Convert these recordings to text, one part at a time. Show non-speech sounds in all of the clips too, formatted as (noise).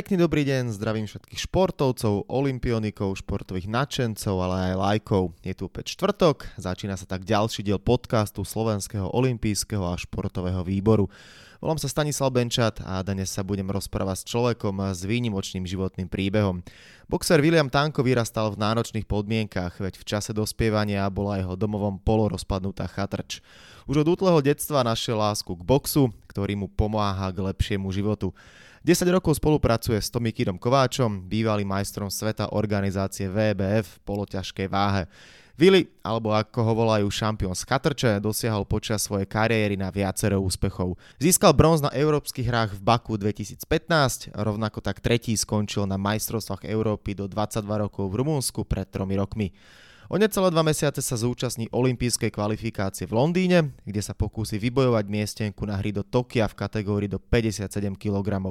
Pekný dobrý deň, zdravím všetkých športovcov, olimpionikov, športových nadšencov, ale aj lajkov. Je tu opäť štvrtok, začína sa tak ďalší diel podcastu Slovenského olimpijského a športového výboru. Volám sa Stanislav Benčat a dnes sa budem rozprávať s človekom s výnimočným životným príbehom. Boxer William Tanko vyrastal v náročných podmienkach, veď v čase dospievania bola jeho domovom polorozpadnutá chatrč. Už od útleho detstva našiel lásku k boxu, ktorý mu pomáha k lepšiemu životu. 10 rokov spolupracuje s Tomikírom Kováčom, bývalým majstrom sveta organizácie VBF v poloťažkej váhe. Vili, alebo ako ho volajú šampión z Katrče, dosiahol počas svojej kariéry na viacero úspechov. Získal bronz na európskych hrách v Baku 2015, rovnako tak tretí skončil na majstrovstvách Európy do 22 rokov v Rumunsku pred tromi rokmi. O necelé dva mesiace sa zúčastní olympijskej kvalifikácie v Londýne, kde sa pokúsi vybojovať miestenku na hry do Tokia v kategórii do 57 kg.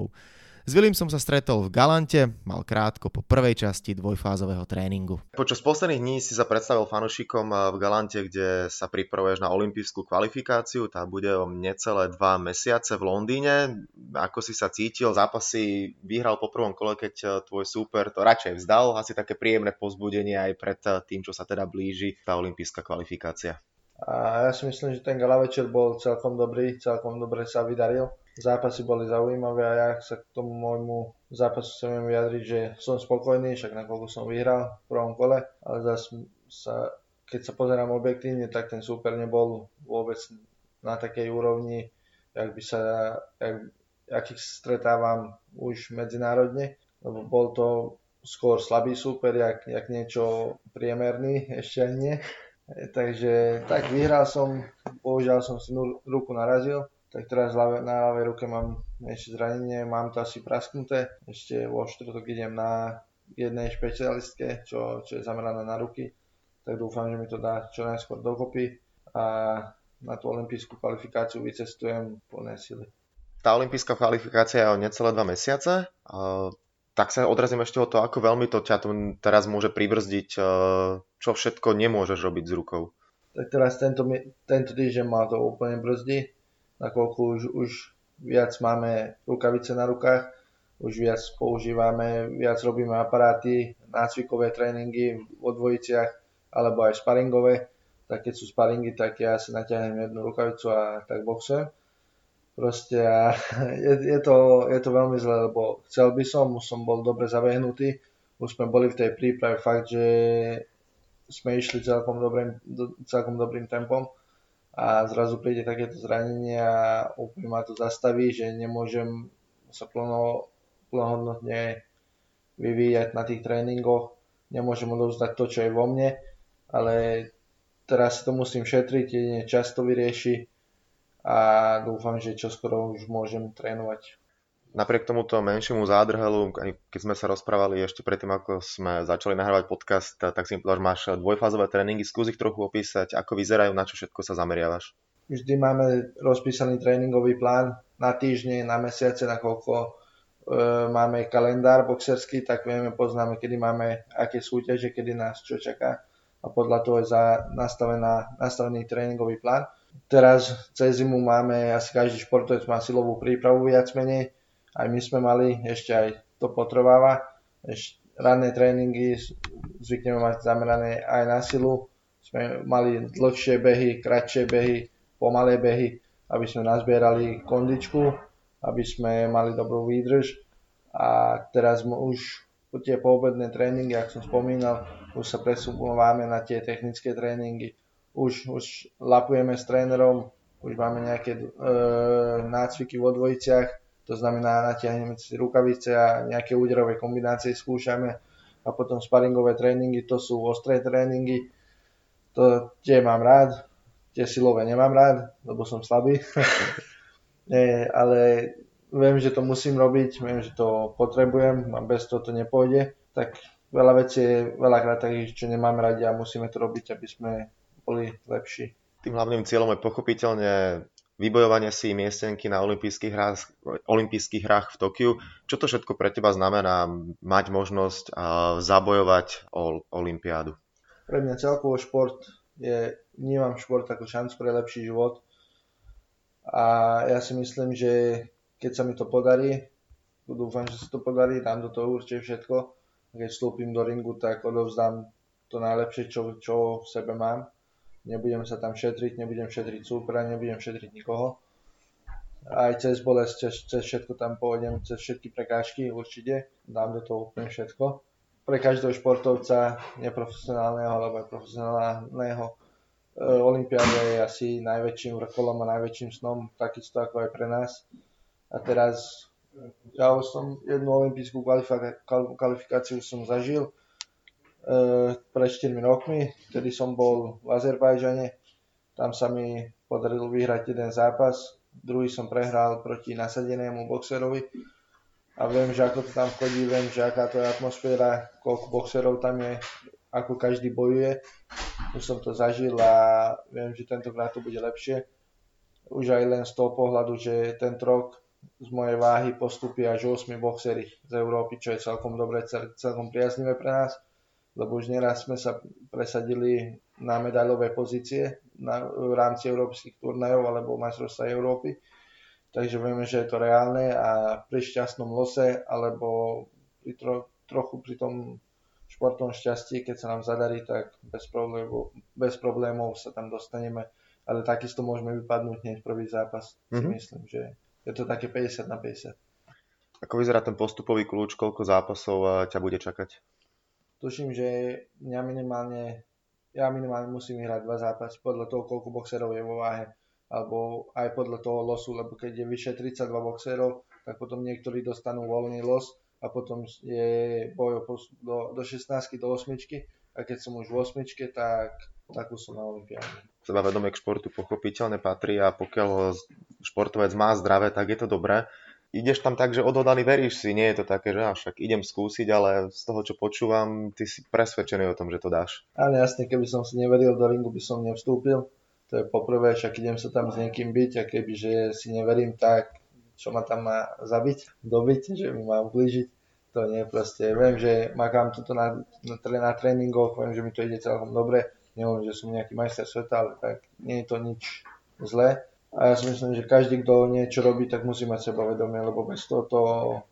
S Willim som sa stretol v Galante, mal krátko po prvej časti dvojfázového tréningu. Počas posledných dní si sa predstavil fanúšikom eh, v Galante, kde sa pripravuješ na olympijskú kvalifikáciu. Tá bude o necelé dva mesiace v Londýne. Ako si sa cítil? Zápasy vyhral po prvom kole, keď eh, tvoj súper to radšej vzdal. Asi také príjemné pozbudenie aj pred eh, tým, čo sa teda blíži tá olympijská kvalifikácia. A ja si myslím, že ten gala večer bol celkom dobrý, celkom dobre sa vydaril zápasy boli zaujímavé a ja sa k tomu môjmu zápasu chcem vyjadriť, že som spokojný, však nakoľko som vyhral v prvom kole, ale zase sa, keď sa pozerám objektívne, tak ten súper nebol vôbec na takej úrovni, jak by sa, jak, akých stretávam už medzinárodne, lebo bol to skôr slabý súper, jak, jak niečo priemerný, ešte ani nie. (laughs) Takže tak vyhral som, bohužiaľ som si ruku narazil, tak teraz na ľavej ruke mám ešte zranenie, mám to asi prasknuté. Ešte vo štvrtok idem na jednej špecialistke, čo, čo je zameraná na ruky, tak dúfam, že mi to dá čo najskôr dokopy a na tú olympijskú kvalifikáciu vycestujem plné sily. Tá olympijská kvalifikácia je o necelé dva mesiace. Tak sa odrazím ešte o to, ako veľmi to ťa teraz môže pribrzdiť, čo všetko nemôžeš robiť s rukou. Tak teraz tento, tento týždeň ma to úplne brzdí nakoľko už, už viac máme rukavice na rukách, už viac používame, viac robíme aparáty, nácvikové tréningy vo dvojiciach alebo aj sparingové, tak keď sú sparingy, tak ja si natiahnem jednu rukavicu a tak boxujem. Proste a (laughs) je, je, to, je to veľmi zle, lebo chcel by som, už som bol dobre zabehnutý, už sme boli v tej príprave fakt, že sme išli celkom dobrým, celkom dobrým tempom a zrazu príde takéto zranenie a úplne ma to zastaví, že nemôžem sa plno, plnohodnotne vyvíjať na tých tréningoch, nemôžem odovzdať to, čo je vo mne, ale teraz si to musím šetriť, jedine čas to vyrieši a dúfam, že čoskoro už môžem trénovať napriek tomuto menšiemu zádrhelu, keď sme sa rozprávali ešte predtým, ako sme začali nahrávať podcast, tak si mi povedal, že máš dvojfázové tréningy. Skús ich trochu opísať, ako vyzerajú, na čo všetko sa zameriavaš. Vždy máme rozpísaný tréningový plán na týždne, na mesiace, nakoľko e, máme kalendár boxerský, tak vieme, poznáme, kedy máme aké súťaže, kedy nás čo čaká a podľa toho je za nastavená, nastavený tréningový plán. Teraz cez zimu máme, asi každý športovec má silovú prípravu viac menej, aj my sme mali, ešte aj to potrváva. Ešte ranné tréningy zvykneme mať zamerané aj na silu. Sme mali dlhšie behy, kratšie behy, pomalé behy, aby sme nazbierali kondičku, aby sme mali dobrú výdrž. A teraz už tie poobedné tréningy, ako som spomínal, už sa presúvame na tie technické tréningy. Už, už lapujeme s trénerom, už máme nejaké e, nácviky vo dvojiciach, to znamená, natiahneme si rukavice a nejaké úderové kombinácie skúšame a potom sparingové tréningy, to sú ostré tréningy. To tie mám rád, tie silové nemám rád, lebo som slabý. (laughs) Nie, ale viem, že to musím robiť, viem, že to potrebujem a bez toho to nepôjde. Tak veľa vecí je veľakrát takých, čo nemáme radi a musíme to robiť, aby sme boli lepší. Tým hlavným cieľom je pochopiteľne vybojovanie si miestenky na olympijských hrách, olympijských hrách v Tokiu. Čo to všetko pre teba znamená mať možnosť zabojovať o olympiádu? Pre mňa celkovo šport je, vnímam šport ako šancu pre lepší život a ja si myslím, že keď sa mi to podarí, dúfam, že sa to podarí, dám do toho určite všetko. Keď vstúpim do ringu, tak odovzdám to najlepšie, čo, čo v sebe mám. Nebudem sa tam šetriť, nebudem šetriť súpra, nebudem šetriť nikoho. Aj cez bolesť, cez, cez všetko tam pôjdem, cez všetky prekážky určite. Dám do toho úplne všetko. Pre každého športovca, neprofesionálneho alebo profesionálneho, e, Olympiáda je asi najväčším vrcholom a najväčším snom, takisto ako aj pre nás. A teraz ja som jednu olympijskú kvalifikáciu som zažil pred 4 rokmi, vtedy som bol v Azerbajžane, tam sa mi podarilo vyhrať jeden zápas, druhý som prehral proti nasadenému boxerovi a viem, že ako to tam chodí, viem, že aká to je atmosféra, koľko boxerov tam je, ako každý bojuje. Už som to zažil a viem, že tentokrát to bude lepšie. Už aj len z toho pohľadu, že tento rok z mojej váhy postupia až 8 boxery z Európy, čo je celkom dobre, celkom priaznivé pre nás, lebo už neraz sme sa presadili na medailové pozície na, v rámci európskych turnajov alebo majstrovstva Európy. Takže vieme, že je to reálne a pri šťastnom lose alebo pri tro, trochu pri tom športnom šťastí, keď sa nám zadarí, tak bez problémov, bez problémov sa tam dostaneme. Ale takisto môžeme vypadnúť hneď prvý zápas. Mm-hmm. myslím, že je to také 50 na 50. Ako vyzerá ten postupový kľúč, koľko zápasov eh, ťa bude čakať? Tuším, že mňa minimálne, ja minimálne musím vyhrať dva zápasy podľa toho, koľko boxerov je vo váhe, alebo aj podľa toho losu, lebo keď je vyše 32 boxerov, tak potom niektorí dostanú voľný los a potom je boj do, do 16 do 8 a keď som už v 8 tak takú som na Olympiáde sebavedomie k športu pochopiteľne patrí a pokiaľ športovec má zdravé, tak je to dobré. Ideš tam tak, že odhodaný veríš si, nie je to také, že však idem skúsiť, ale z toho, čo počúvam, ty si presvedčený o tom, že to dáš. Áno, jasne, keby som si neveril do ringu, by som nevstúpil. To je poprvé, však idem sa tam s niekým byť a keby že si neverím, tak čo ma tam má zabiť, dobiť, že mi má ublížiť. To nie, proste viem, že makám toto na, na, na tréningoch, viem, že mi to ide celkom dobre, nehovorím, že som nejaký majster sveta, ale tak nie je to nič zlé. A ja si myslím, že každý, kto niečo robí, tak musí mať sebavedomie, lebo bez toho to,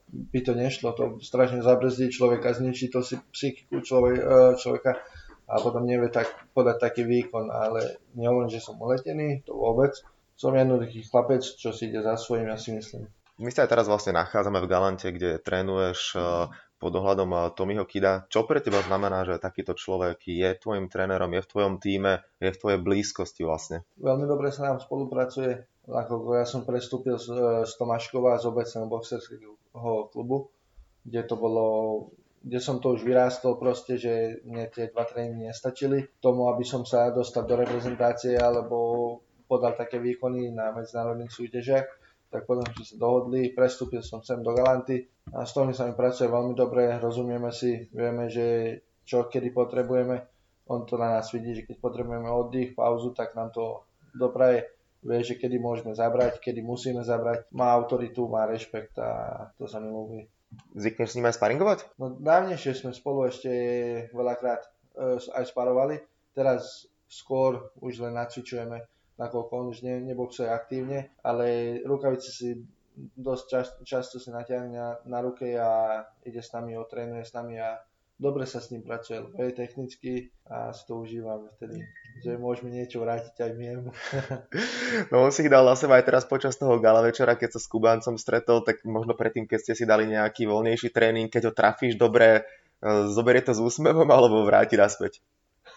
by to nešlo. To strašne zabrzdí človeka, zničí to si psychiku e, človeka a potom nevie tak podať taký výkon. Ale nehovorím, že som uletený, to vôbec. Som jednoduchý chlapec, čo si ide za svojím, ja si myslím. My sa aj teraz vlastne nachádzame v Galante, kde trénuješ e, pod ohľadom eh, Tomiho Kida. Čo pre teba znamená, že takýto človek je tvojim trénerom, je v tvojom týme, je v tvojej blízkosti vlastne? Veľmi dobre sa nám spolupracuje. Ako ja som prestúpil z, eh, z Tomáškova, z obecného boxerského klubu, kde to bolo kde som to už vyrástol proste, že mne tie dva tréningy nestačili tomu, aby som sa dostal do reprezentácie alebo podal také výkony na medzinárodných súťažiach tak potom sme sa dohodli, prestúpil som sem do Galanty a s Tony sa mi pracuje veľmi dobre, rozumieme si, vieme, že čo kedy potrebujeme, on to na nás vidí, že keď potrebujeme oddych, pauzu, tak nám to dopraje, vie, že kedy môžeme zabrať, kedy musíme zabrať, má autoritu, má rešpekt a to sa mi ľúbi. Zvykneš s ním aj sparingovať? No dávnejšie sme spolu ešte veľakrát e, aj sparovali, teraz skôr už len nacvičujeme nakoľko on už ne, neboxuje aktívne, ale rukavice si dosť čas, často si natiahne na, ruke a ide s nami, otrénuje s nami a dobre sa s ním pracuje, lebo je technicky a si to užívame vtedy, že môžeme niečo vrátiť aj my. (laughs) no on si ich dal na seba aj teraz počas toho gala večera, keď sa s Kubáncom stretol, tak možno predtým, keď ste si dali nejaký voľnejší tréning, keď ho trafíš dobre, e, zoberie to s úsmevom alebo vráti naspäť?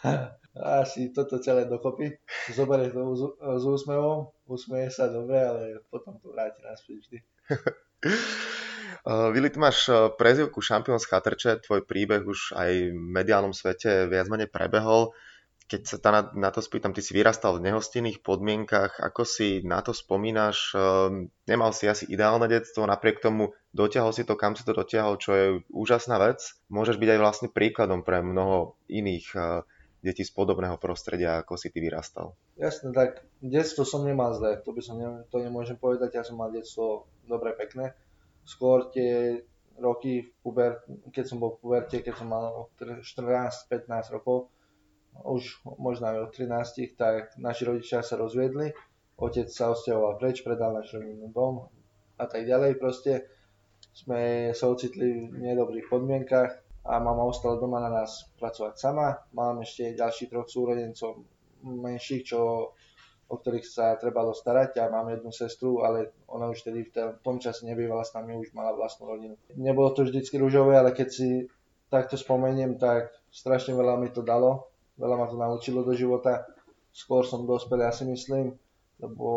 (laughs) asi toto celé dokopy, zoberie to s, s úsmevom, usmeje sa dobre, ale potom to vráti naspäť vždy. (laughs) Vili, ty máš eh, prezivku šampión z Chatrče, tvoj príbeh už aj v mediálnom svete viac menej prebehol. Keď sa na, na to spýtam, ty si vyrastal v nehostinných podmienkach, ako si na to spomínaš? Ehm, nemal si asi ideálne detstvo, napriek tomu dotiahol si to, kam si to dotiahol, čo je úžasná vec. Môžeš byť aj vlastne príkladom pre mnoho iných eh, deti z podobného prostredia, ako si ty vyrastal? Jasne, tak detstvo som nemal zle, to by som ne, to nemôžem povedať, ja som mal detstvo dobre, pekné. Skôr tie roky, v puber, keď som bol v puberte, keď som mal 14-15 rokov, už možno aj od 13, tak naši rodičia sa rozviedli, otec sa odsťahoval preč, predal náš rodinný dom a tak ďalej proste. sme sa ocitli v nedobrých podmienkach a mama ostala doma na nás pracovať sama. Mám ešte ďalších troch súrodencov menších, čo, o ktorých sa trebalo starať a mám jednu sestru, ale ona už tedy v tom čase nebývala s nami, už mala vlastnú rodinu. Nebolo to vždycky rúžové, ale keď si takto spomeniem, tak strašne veľa mi to dalo, veľa ma to naučilo do života. Skôr som dospel, ja si myslím, lebo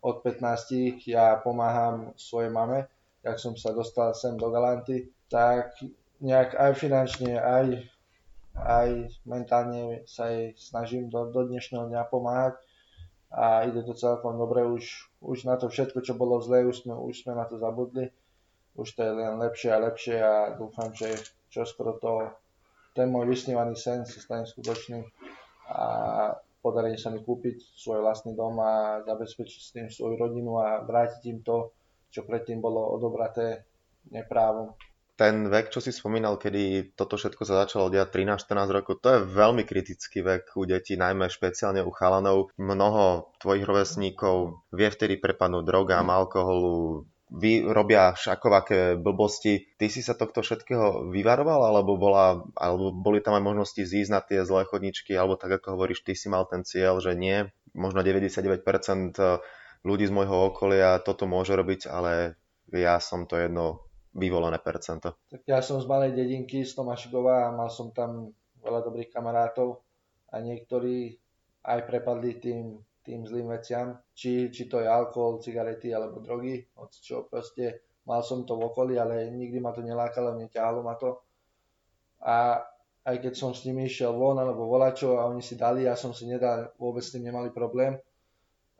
od 15 ja pomáham svojej mame, jak som sa dostal sem do Galanty, tak nejak aj finančne, aj, aj mentálne sa jej snažím do, do dnešného dňa pomáhať a ide to celkom dobre, už, už na to všetko, čo bolo zlé, už sme, už sme na to zabudli, už to je len lepšie a lepšie a dúfam, že čo skoro to, ten môj vysnívaný sen sa stane skutočný a podarí sa mi kúpiť svoj vlastný dom a zabezpečiť s tým svoju rodinu a vrátiť im to, čo predtým bolo odobraté neprávom. Ten vek, čo si spomínal, kedy toto všetko sa začalo diať 13-14 rokov, to je veľmi kritický vek u detí, najmä špeciálne u chalanov. Mnoho tvojich rovesníkov vie vtedy prepadnúť drogám, alkoholu, vy robia šakovaké blbosti. Ty si sa tohto všetkého vyvaroval, alebo, bola, alebo boli tam aj možnosti zísť na tie zlé chodničky, alebo tak ako hovoríš, ty si mal ten cieľ, že nie, možno 99% ľudí z môjho okolia toto môže robiť, ale ja som to jedno vyvolené percento. Tak ja som z malej dedinky z Tomášikova a mal som tam veľa dobrých kamarátov a niektorí aj prepadli tým tým zlým veciam, či, či to je alkohol, cigarety alebo drogy, od čo proste mal som to v okolí, ale nikdy ma to nelákalo, neťahalo ma to. A aj keď som s nimi išiel von alebo volačo a oni si dali, ja som si nedal, vôbec s tým nemali problém.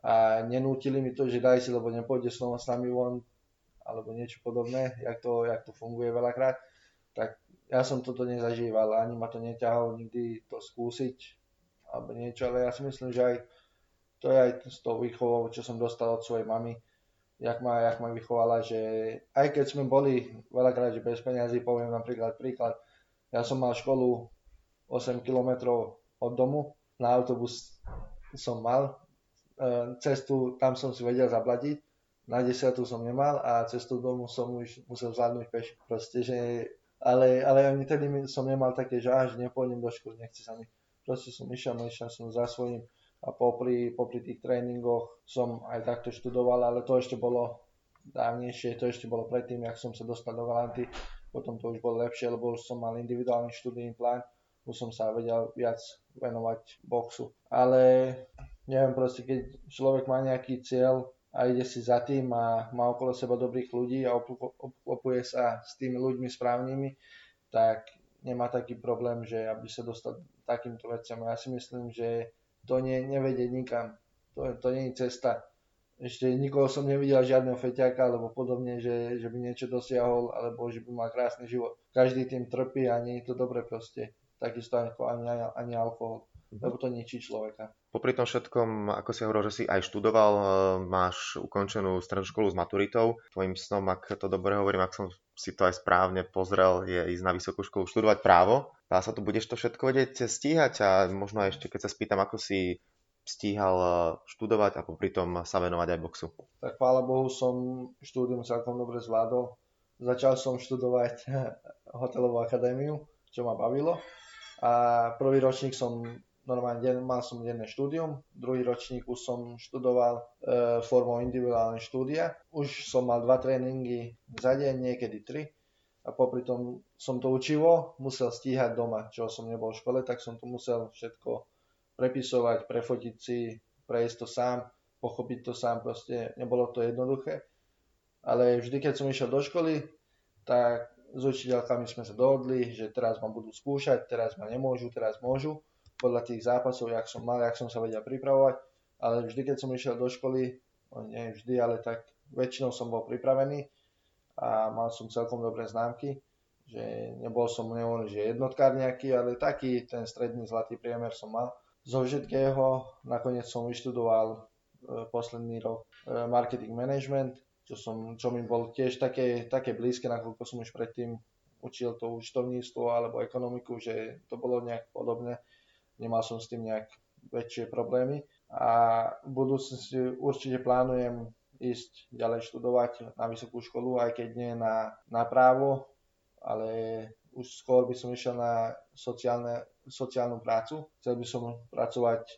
A nenútili mi to, že daj si, lebo nepôjde s nami von, alebo niečo podobné, jak to, jak to funguje veľakrát. Tak ja som toto nezažíval, ani ma to neťahalo nikdy to skúsiť, alebo niečo, ale ja si myslím, že aj to je aj s tou výchovou, čo som dostal od svojej mamy, jak ma, jak ma vychovala, že aj keď sme boli veľakrát, že bez peniazy, poviem napríklad príklad, ja som mal školu 8 km od domu, na autobus som mal, e, cestu tam som si vedel zaplatiť, na desiatu som nemal a cestu domu som už musel zvládnuť peš. Proste, že, ale, ale ani tedy som nemal také, že až nepôjdem do školy, nechce sa mi. Proste som išiel, išiel som za svojím a popri, popri tých tréningoch som aj takto študoval, ale to ešte bolo dávnejšie, to ešte bolo predtým, jak som sa dostal do Galanty, potom to už bolo lepšie, lebo už som mal individuálny študijný plán, už som sa vedel viac venovať boxu. Ale neviem, proste keď človek má nejaký cieľ a ide si za tým a má okolo seba dobrých ľudí a obklopuje sa s tými ľuďmi správnymi, tak nemá taký problém, že aby sa dostal takýmto veciam. Ja si myslím, že to nie, nevedie nikam. To, to nie je cesta. Ešte nikoho som nevidel žiadneho feťaka alebo podobne, že, že by niečo dosiahol alebo že by mal krásny život. Každý tým trpí a nie je to dobre proste. Takisto ako ani, ani alkohol lebo to ničí človeka. Popri tom všetkom, ako si hovoril, že si aj študoval, e, máš ukončenú strednú školu s maturitou. Tvojim snom, ak to dobre hovorím, ak som si to aj správne pozrel, je ísť na vysokú školu študovať právo. Dá sa tu, budeš to všetko vedieť stíhať a možno ešte, keď sa spýtam, ako si stíhal e, študovať a popri tom sa venovať aj boxu. Tak chvála Bohu som štúdium celkom dobre zvládol. Začal som študovať (laughs) hotelovú akadémiu, čo ma bavilo. A prvý ročník som normálne deň, mal som denné štúdium, druhý ročník už som študoval e, formou individuálne štúdia. Už som mal dva tréningy za deň, niekedy tri. A popri tom som to učivo musel stíhať doma, čo som nebol v škole, tak som to musel všetko prepisovať, prefotiť si, prejsť to sám, pochopiť to sám, proste nebolo to jednoduché. Ale vždy, keď som išiel do školy, tak s učiteľkami sme sa dohodli, že teraz ma budú skúšať, teraz ma nemôžu, teraz môžu podľa tých zápasov, jak som mal, jak som sa vedel pripravovať, ale vždy, keď som išiel do školy, no nie vždy, ale tak väčšinou som bol pripravený a mal som celkom dobré známky, že nebol som, nehovorím, že jednotkár nejaký, ale taký ten stredný zlatý priemer som mal. Zo všetkého nakoniec som vyštudoval e, posledný rok e, marketing management, čo, som, čo mi bol tiež také, také blízke, nakoľko som už predtým učil to účtovníctvo alebo ekonomiku, že to bolo nejak podobné nemal som s tým nejak väčšie problémy. A v budúcnosti určite plánujem ísť ďalej študovať na vysokú školu, aj keď nie na, na právo, ale už skôr by som išiel na sociálne, sociálnu prácu. Chcel by som pracovať e,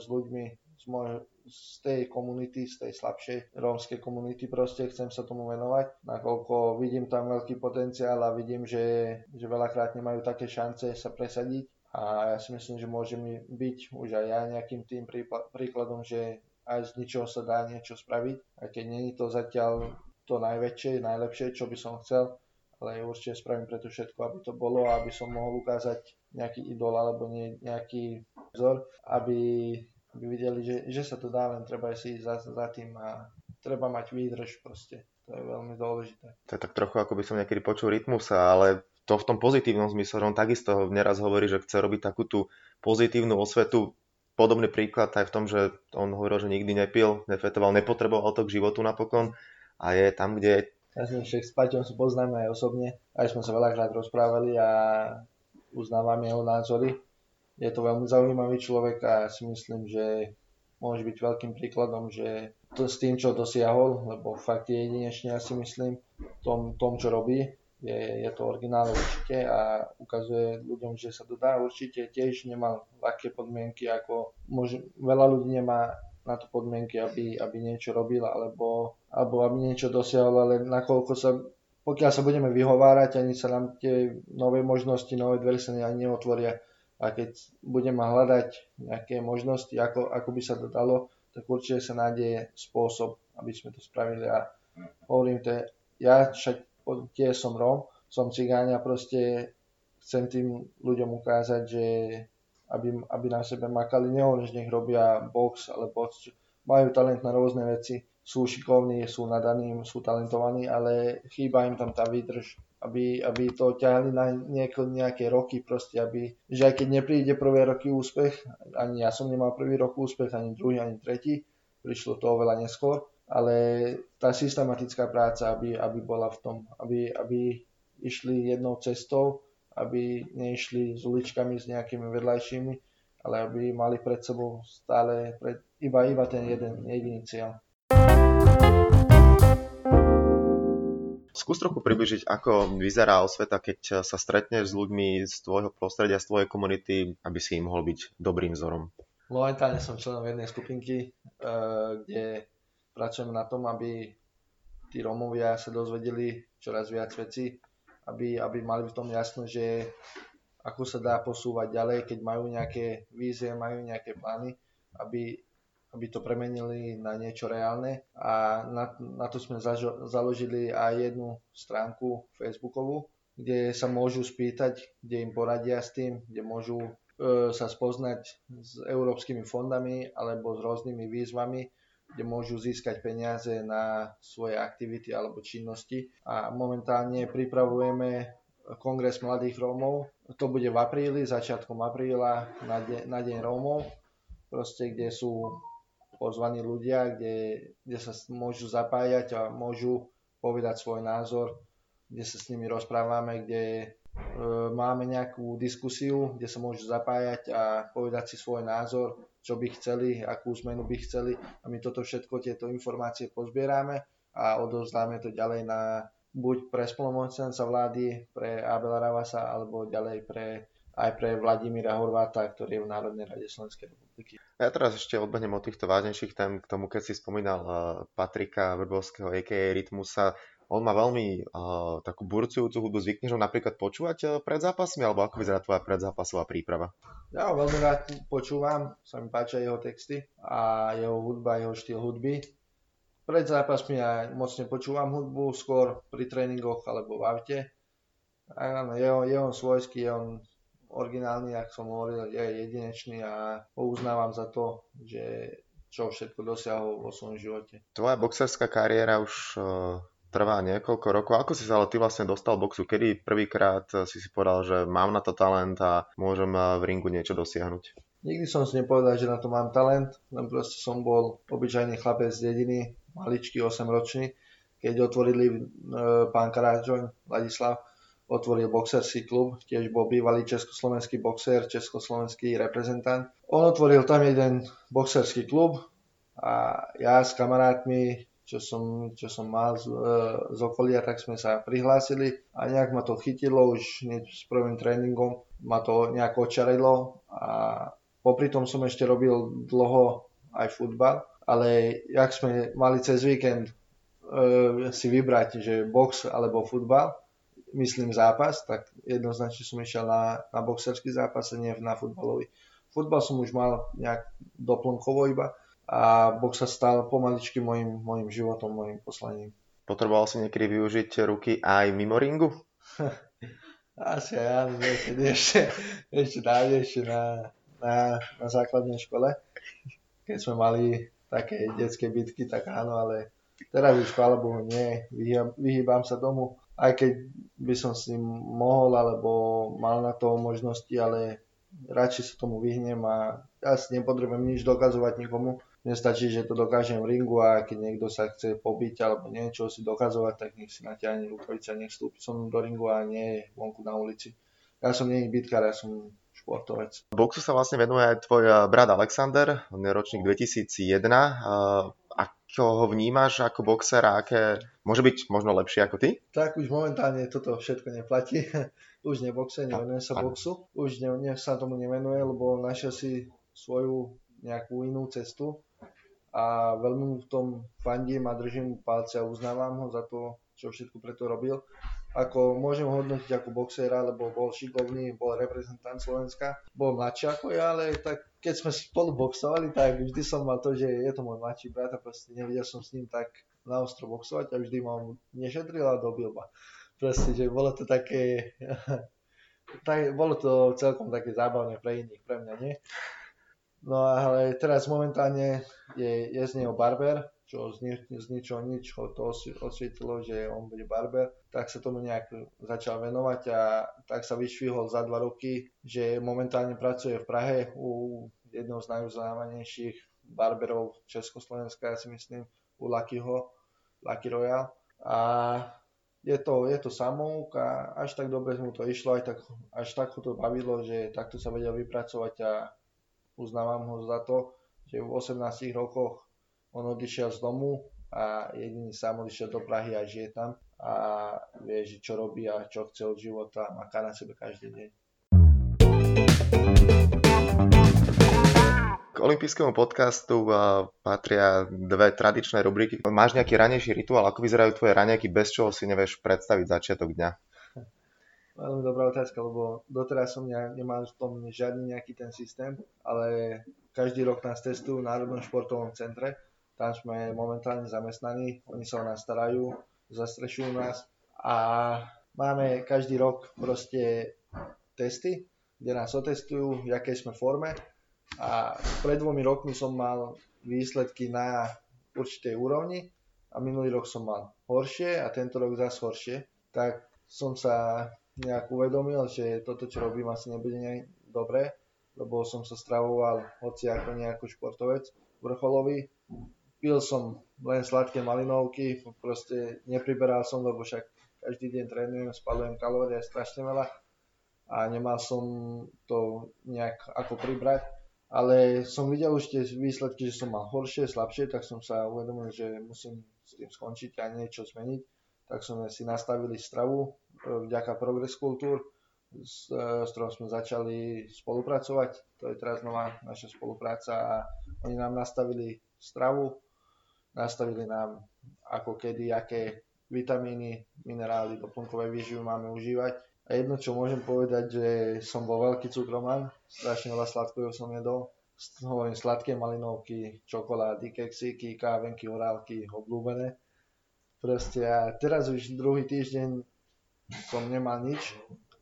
s ľuďmi z, môj, z tej komunity, z tej slabšej rómskej komunity proste, chcem sa tomu venovať, nakoľko vidím tam veľký potenciál a vidím, že, že veľakrát nemajú také šance sa presadiť a ja si myslím, že môže mi byť už aj ja nejakým tým príkladom, že aj z ničoho sa dá niečo spraviť, aj keď není to zatiaľ to najväčšie, najlepšie, čo by som chcel, ale určite spravím preto všetko, aby to bolo a aby som mohol ukázať nejaký idol alebo nie, nejaký vzor, aby, aby videli, že, že sa to dá, len treba si ísť za, za tým a treba mať výdrž proste. To je veľmi dôležité. To je tak trochu, ako by som niekedy počul rytmusa, ale to v tom pozitívnom zmysle, on takisto neraz hovorí, že chce robiť takú tú pozitívnu osvetu podobný príklad aj v tom, že on hovoril, že nikdy nepil, nefetoval, nepotreboval to k životu napokon a je tam, kde. Ja som však s Paťom si poznáme aj osobne, aj sme sa veľakrát rozprávali a uznávam jeho názory. Je to veľmi zaujímavý človek a si myslím, že môže byť veľkým príkladom, že to s tým, čo dosiahol, lebo fakt je jedinečný, ja si myslím, tom, tom čo robí, je, je to originál určite a ukazuje ľuďom, že sa to dá. Určite tiež nemal ľahké podmienky, ako môže, veľa ľudí nemá na to podmienky, aby, aby niečo robil alebo, alebo aby niečo dosiahol, ale nakoľko sa, pokiaľ sa budeme vyhovárať, ani sa nám tie nové možnosti, nové dvere sa ani neotvoria. A keď budeme hľadať nejaké možnosti, ako, ako by sa to dalo, tak určite sa nájde spôsob, aby sme to spravili. A hovorím to, ja však tiež som Rom, som cigáň a proste chcem tým ľuďom ukázať, že aby, aby na sebe makali, nehovorím, že nech robia box, ale box, majú talent na rôzne veci, sú šikovní, sú nadaní, sú talentovaní, ale chýba im tam tá výdrž, aby, aby to ťahli na nieko, nejaké roky proste, aby, že aj keď nepríde prvé roky úspech, ani ja som nemal prvý rok úspech, ani druhý, ani tretí, prišlo to oveľa neskôr, ale tá systematická práca, aby, aby bola v tom, aby, aby išli jednou cestou, aby neišli s uličkami s nejakými vedľajšími, ale aby mali pred sebou stále pred, iba, iba ten jeden jediný cieľ. Skús trochu približiť, ako vyzerá osveta, keď sa stretneš s ľuďmi z tvojho prostredia, z tvojej komunity, aby si im mohol byť dobrým vzorom. Momentálne som členom jednej skupinky, eh, kde pracujeme na tom, aby tí Rómovia sa dozvedeli čoraz viac veci, aby, aby mali v tom jasno, že ako sa dá posúvať ďalej, keď majú nejaké vízie, majú nejaké plány, aby, aby to premenili na niečo reálne. A na, na to sme zažo, založili aj jednu stránku Facebookovú, kde sa môžu spýtať, kde im poradia s tým, kde môžu e, sa spoznať s európskymi fondami alebo s rôznymi výzvami, kde môžu získať peniaze na svoje aktivity alebo činnosti. A momentálne pripravujeme kongres mladých Rómov. To bude v apríli, začiatkom apríla na, de- na deň Rómov, proste, kde sú pozvaní ľudia, kde, kde sa môžu zapájať a môžu povedať svoj názor, kde sa s nimi rozprávame, kde e, máme nejakú diskusiu, kde sa môžu zapájať a povedať si svoj názor, čo by chceli, akú zmenu by chceli a my toto všetko, tieto informácie pozbierame a odovzdáme to ďalej na buď pre spolomocnenca vlády, pre Abela Ravasa alebo ďalej pre aj pre Vladimíra Horváta, ktorý je v Národnej rade Slovenskej republiky. Ja teraz ešte odbehnem od týchto vážnejších tém k tomu, keď si spomínal eh, Patrika Vrbovského, a.k.a. Rytmusa on má veľmi uh, takú burcujúcu hudbu. Zvykneš ho napríklad počúvať uh, pred zápasmi, alebo ako vyzerá tvoja predzápasová príprava? Ja ho veľmi rád počúvam, sa mi páčia jeho texty a jeho hudba, jeho štýl hudby. Pred zápasmi ja moc nepočúvam hudbu, skôr pri tréningoch alebo v aute. Áno, je on, je on svojský, je on originálny, ako som hovoril, je jedinečný a ho uznávam za to, že čo všetko dosiahol vo svojom živote. Tvoja boxerská kariéra už uh trvá niekoľko rokov. Ako si sa ale ty vlastne dostal boxu? Kedy prvýkrát si si povedal, že mám na to talent a môžem eh, v ringu niečo dosiahnuť? Nikdy som si nepovedal, že na to mám talent, len proste som bol obyčajný chlapec z dediny, maličký, 8 ročný. Keď otvorili e, pán Karáčoň, Ladislav, otvoril boxerský klub, tiež bol bývalý československý boxer, československý reprezentant. On otvoril tam jeden boxerský klub a ja s kamarátmi čo som, čo som mal z, e, z okolia, tak sme sa prihlásili a nejak ma to chytilo už s prvým tréningom, ma to nejak očarilo a popri tom som ešte robil dlho aj futbal, ale jak sme mali cez víkend e, si vybrať, že box alebo futbal, myslím zápas, tak jednoznačne som išiel na, na boxerský zápas a nie na futbalový. Futbal som už mal nejak doplnkovo iba, a box sa stal pomaličky môjim, môjim životom, môjim poslaním. Potreboval si niekedy využiť ruky aj mimo ringu? (laughs) Asi áno, niekedy ešte, ešte dávnejšie na, na, na základnej škole. Keď sme mali také detské bitky, tak áno, ale teraz už chvála Bohu nie, vyhýbam, vyhýbam sa tomu, aj keď by som s ním mohol, alebo mal na to možnosti, ale radšej sa tomu vyhnem a ja si nepotrebujem nič dokazovať nikomu nestačí, že to dokážem v ringu a keď niekto sa chce pobiť alebo niečo si dokazovať, tak nech si natiahne rukavice a nech vstúpi som do ringu a nie vonku na ulici. Ja som nie bitkár, ja som športovec. Boxu sa vlastne venuje aj tvoj eh, brat Alexander, on je ročník 2001. Eh, ako ho vnímaš ako boxer a aké môže byť možno lepšie ako ty? Tak už momentálne toto všetko neplatí. (laughs) už neboxe, nevenuje sa boxu. Už ne, ne, sa tomu nevenuje, lebo našiel si svoju nejakú inú cestu a veľmi mu v tom fandím a držím palce a uznávam ho za to, čo všetko preto robil. Ako môžem ho hodnotiť ako boxera, lebo bol šikovný, bol reprezentant Slovenska, bol mladší ako ja, ale tak keď sme spolu boxovali, tak vždy som mal to, že je to môj mladší brat a proste nevidel som s ním tak naostro boxovať a vždy ma nešetril a dobil ma. Proste, že bolo to také, (laughs) tak, bolo to celkom také zábavné pre iných, pre mňa nie. No ale teraz momentálne je, je z neho barber, čo z, ni, z ničoho nič ho to osvietilo, že on bude barber, tak sa tomu nejak začal venovať a tak sa vyšvihol za dva roky, že momentálne pracuje v Prahe u jedného z najuznávanejších barberov Československa, ja si myslím, u Luckyho, Lucky Royal. A je to, je to samouk a až tak dobre mu to išlo, aj tak, až tak ho to bavilo, že takto sa vedel vypracovať a uznávam ho za to, že v 18 rokoch on odišiel z domu a jediný sám odišiel do Prahy a žije tam a vie, že čo robí a čo chce od života, maká na sebe každý deň. K olympijskému podcastu patria dve tradičné rubriky. Máš nejaký ranejší rituál? Ako vyzerajú tvoje raňajky, bez čoho si nevieš predstaviť začiatok dňa? Veľmi dobrá otázka, lebo doteraz som ne, nemal v tom žiadny nejaký ten systém, ale každý rok nás testujú v Národnom športovom centre. Tam sme momentálne zamestnaní, oni sa o nás starajú, zastrešujú nás a máme každý rok proste testy, kde nás otestujú, v jakej sme forme a pred dvomi rokmi som mal výsledky na určitej úrovni a minulý rok som mal horšie a tento rok zase horšie, tak som sa nejak uvedomil, že toto, čo robím, asi nebude nejak dobré, lebo som sa stravoval hoci ako nejaký športovec vrcholový. Pil som len sladké malinovky, proste nepriberal som, lebo však každý deň trénujem, spalujem kalórie strašne veľa a nemal som to nejak ako pribrať. Ale som videl už tie výsledky, že som mal horšie, slabšie, tak som sa uvedomil, že musím s tým skončiť a niečo zmeniť. Tak sme si nastavili stravu, vďaka Progress Kultúr, s, e, s ktorou sme začali spolupracovať. To je teraz nová naša spolupráca a oni nám nastavili stravu, nastavili nám ako kedy, aké vitamíny, minerály, doplnkové výživy máme užívať. A jedno, čo môžem povedať, že som bol veľký cukroman, strašne veľa sladkého som jedol. Hovorím sladké malinovky, čokolády, keksíky, kávenky, orálky, obľúbené. Proste a teraz už druhý týždeň som nemal nič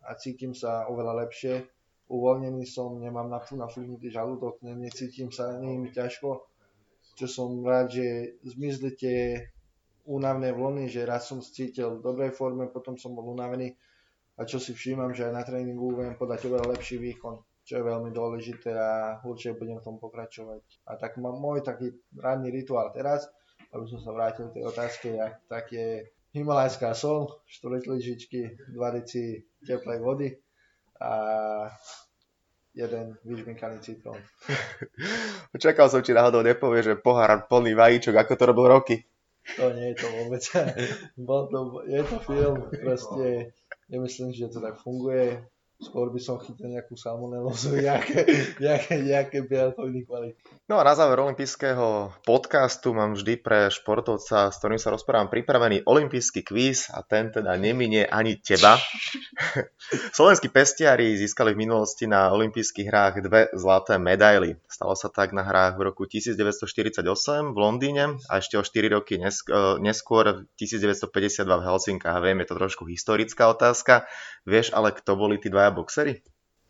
a cítim sa oveľa lepšie. Uvoľnený som, nemám nafúknutý žalúdok, ne, necítim sa, nie mi ťažko. Čo som rád, že zmizli tie únavné vlny, že raz som cítil v dobrej forme, potom som bol unavený a čo si všímam, že aj na tréningu viem podať oveľa lepší výkon, čo je veľmi dôležité a určite budem v tom pokračovať. A tak môj taký ranný rituál teraz, aby som sa vrátil k tej otázke, tak je Himalajská sol, 4 lyžičky, 2 deci teplej vody a jeden vyžminkaný citrón. (laughs) Čakal som, či náhodou nepovie, že pohár plný vajíčok, ako to robil roky. To nie je to vôbec. (laughs) Bol to, je to film, proste nemyslím, že to tak funguje skôr by som chytil nejakú salmonelózu, nejaké, nejaké, nejaké bielkoviny kvality. No a na záver olympijského podcastu mám vždy pre športovca, s ktorým sa rozprávam, pripravený olympijský kvíz a ten teda neminie ani teba. (laughs) Slovenskí pestiari získali v minulosti na olympijských hrách dve zlaté medaily. Stalo sa tak na hrách v roku 1948 v Londýne a ešte o 4 roky e, neskôr v 1952 v Helsinkách. Viem, je to trošku historická otázka. Vieš ale, kto boli tí dvaja boxery?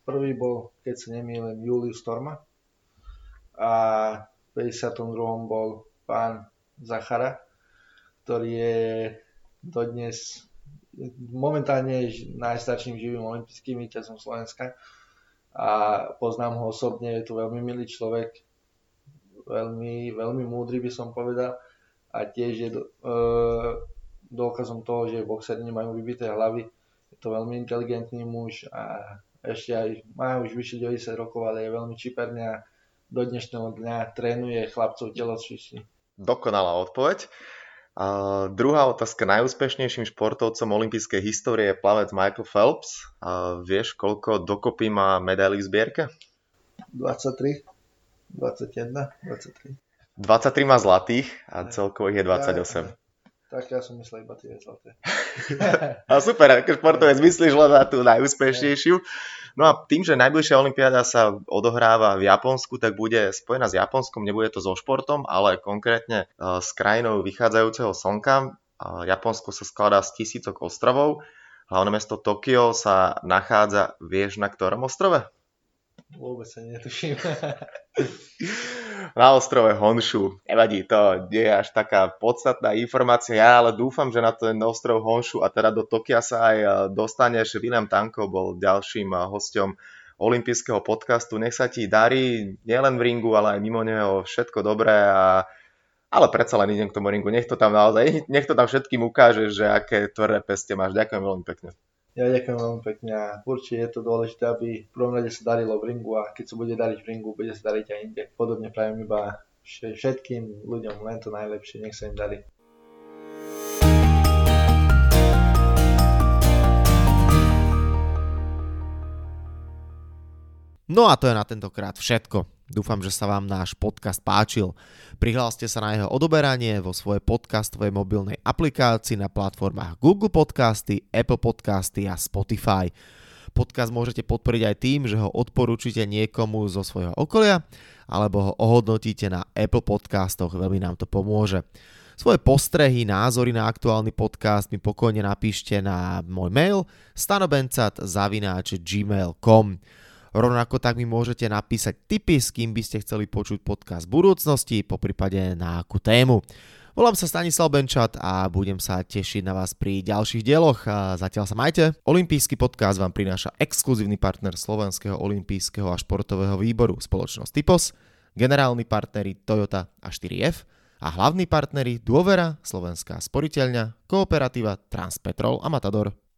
Prvý bol, keď sa nemýlim, Julius Storma a v 52. bol pán Zachara, ktorý je dodnes momentálne najstarším živým olympijským víťazom Slovenska a poznám ho osobne, je to veľmi milý človek, veľmi, veľmi múdry by som povedal a tiež je e, dôkazom toho, že boxery nemajú vybité hlavy. To veľmi inteligentný muž a ešte aj má už vyše 90 rokov, ale je veľmi čiperný a do dnešného dňa trénuje chlapcov telocvični. Dokonalá odpoveď. A druhá otázka. Najúspešnejším športovcom olympijskej histórie je plavec Michael Phelps. A vieš, koľko dokopy má medailí v zbierke? 23, 21, 23. 23 má zlatých a celkovo ich je 28. Ja, tak ja som myslel iba tie zlaté. (laughs) a super, ako športovec myslíš len na tú najúspešnejšiu. No a tým, že najbližšia olimpiáda sa odohráva v Japonsku, tak bude spojená s Japonskom, nebude to so športom, ale konkrétne e, s krajinou vychádzajúceho slnka. Japonsko sa skladá z tisícok ostrovov. Hlavné mesto Tokio sa nachádza, vieš, na ktorom ostrove? Vôbec sa netuším. na ostrove Honshu. Nevadí, to nie je až taká podstatná informácia, ja ale dúfam, že na ten ostrov Honshu a teda do Tokia sa aj e, dostaneš. William Tanko bol ďalším e, hostom olympijského podcastu. Nech sa ti darí nielen v ringu, ale aj mimo neho všetko dobré a ale predsa len idem k tomu ringu. Nech to tam naozaj, nech to tam všetkým ukáže, že aké tvrdé peste máš. Ďakujem veľmi pekne. Ja ďakujem veľmi pekne a určite je to dôležité, aby v prvom rade sa darilo v ringu a keď sa bude dariť v ringu, bude sa dariť aj inde. Podobne prajem iba všetkým ľuďom len to najlepšie, nech sa im darí. No a to je na tentokrát všetko. Dúfam, že sa vám náš podcast páčil. Prihláste sa na jeho odoberanie vo svojej podcastovej mobilnej aplikácii na platformách Google Podcasty, Apple Podcasty a Spotify. Podcast môžete podporiť aj tým, že ho odporúčite niekomu zo svojho okolia alebo ho ohodnotíte na Apple Podcastoch, veľmi nám to pomôže. Svoje postrehy, názory na aktuálny podcast mi pokojne napíšte na môj mail stanobencat.gmail.com Rovnako tak mi môžete napísať tipy, s kým by ste chceli počuť podcast v budúcnosti, po prípade na akú tému. Volám sa Stanislav Benčat a budem sa tešiť na vás pri ďalších dieloch. Zatiaľ sa majte. Olympijský podcast vám prináša exkluzívny partner Slovenského olympijského a športového výboru spoločnosť Typos, generálni partneri Toyota a 4F a hlavní partneri Dôvera, Slovenská sporiteľňa, Kooperativa, Transpetrol a Matador.